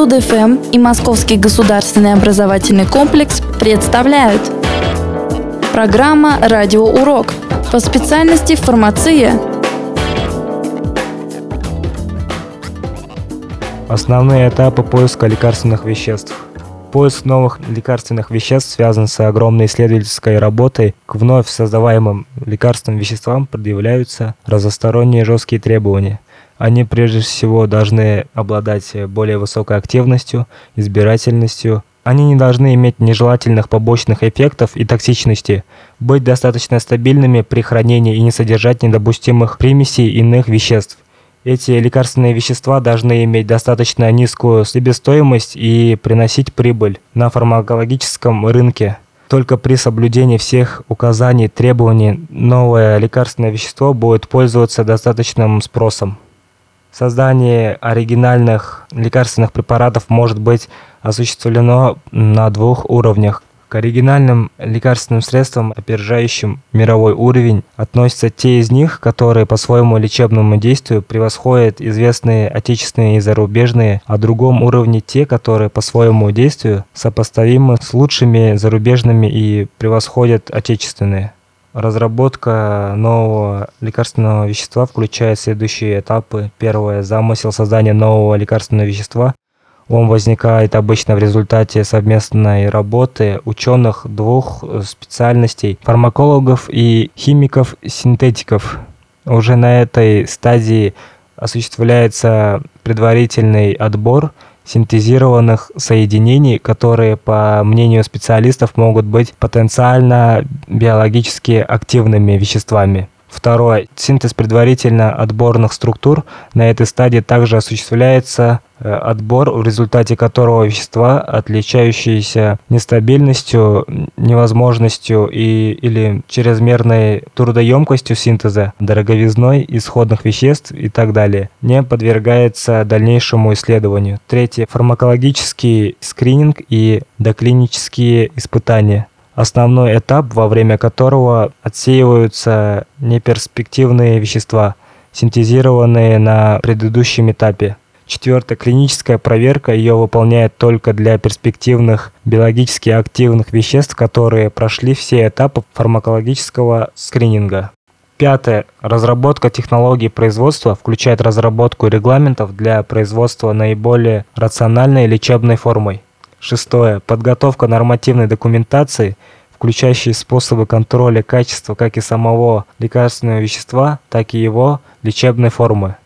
Студ-ФМ и Московский государственный образовательный комплекс представляют Программа «Радиоурок» по специальности «Фармация». Основные этапы поиска лекарственных веществ. Поиск новых лекарственных веществ связан с огромной исследовательской работой. К вновь создаваемым лекарственным веществам предъявляются разносторонние жесткие требования – они прежде всего должны обладать более высокой активностью, избирательностью. Они не должны иметь нежелательных побочных эффектов и токсичности, быть достаточно стабильными при хранении и не содержать недопустимых примесей иных веществ. Эти лекарственные вещества должны иметь достаточно низкую себестоимость и приносить прибыль на фармакологическом рынке. Только при соблюдении всех указаний, требований новое лекарственное вещество будет пользоваться достаточным спросом. Создание оригинальных лекарственных препаратов может быть осуществлено на двух уровнях. К оригинальным лекарственным средствам, опережающим мировой уровень, относятся те из них, которые по своему лечебному действию превосходят известные отечественные и зарубежные, а другом уровне те, которые по своему действию сопоставимы с лучшими зарубежными и превосходят отечественные. Разработка нового лекарственного вещества включает следующие этапы. Первое – замысел создания нового лекарственного вещества. Он возникает обычно в результате совместной работы ученых двух специальностей – фармакологов и химиков-синтетиков. Уже на этой стадии осуществляется предварительный отбор – синтезированных соединений, которые, по мнению специалистов, могут быть потенциально биологически активными веществами. Второе. Синтез предварительно отборных структур на этой стадии также осуществляется э, отбор, в результате которого вещества, отличающиеся нестабильностью, невозможностью и, или чрезмерной трудоемкостью синтеза, дороговизной исходных веществ и так далее, не подвергается дальнейшему исследованию. Третье. Фармакологический скрининг и доклинические испытания основной этап, во время которого отсеиваются неперспективные вещества, синтезированные на предыдущем этапе. Четвертое. Клиническая проверка. Ее выполняют только для перспективных биологически активных веществ, которые прошли все этапы фармакологического скрининга. Пятое. Разработка технологий производства включает разработку регламентов для производства наиболее рациональной лечебной формой. Шестое. Подготовка нормативной документации, включающей способы контроля качества как и самого лекарственного вещества, так и его лечебной формы.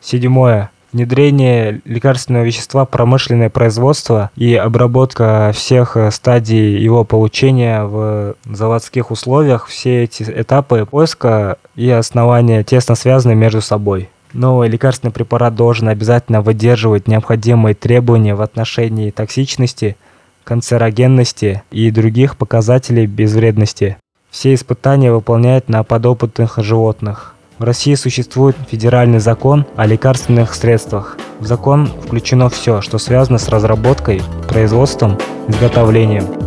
Седьмое. Внедрение лекарственного вещества в промышленное производство и обработка всех стадий его получения в заводских условиях. Все эти этапы поиска и основания тесно связаны между собой. Новый лекарственный препарат должен обязательно выдерживать необходимые требования в отношении токсичности, канцерогенности и других показателей безвредности. Все испытания выполняют на подопытных животных. В России существует федеральный закон о лекарственных средствах. В закон включено все, что связано с разработкой, производством, изготовлением,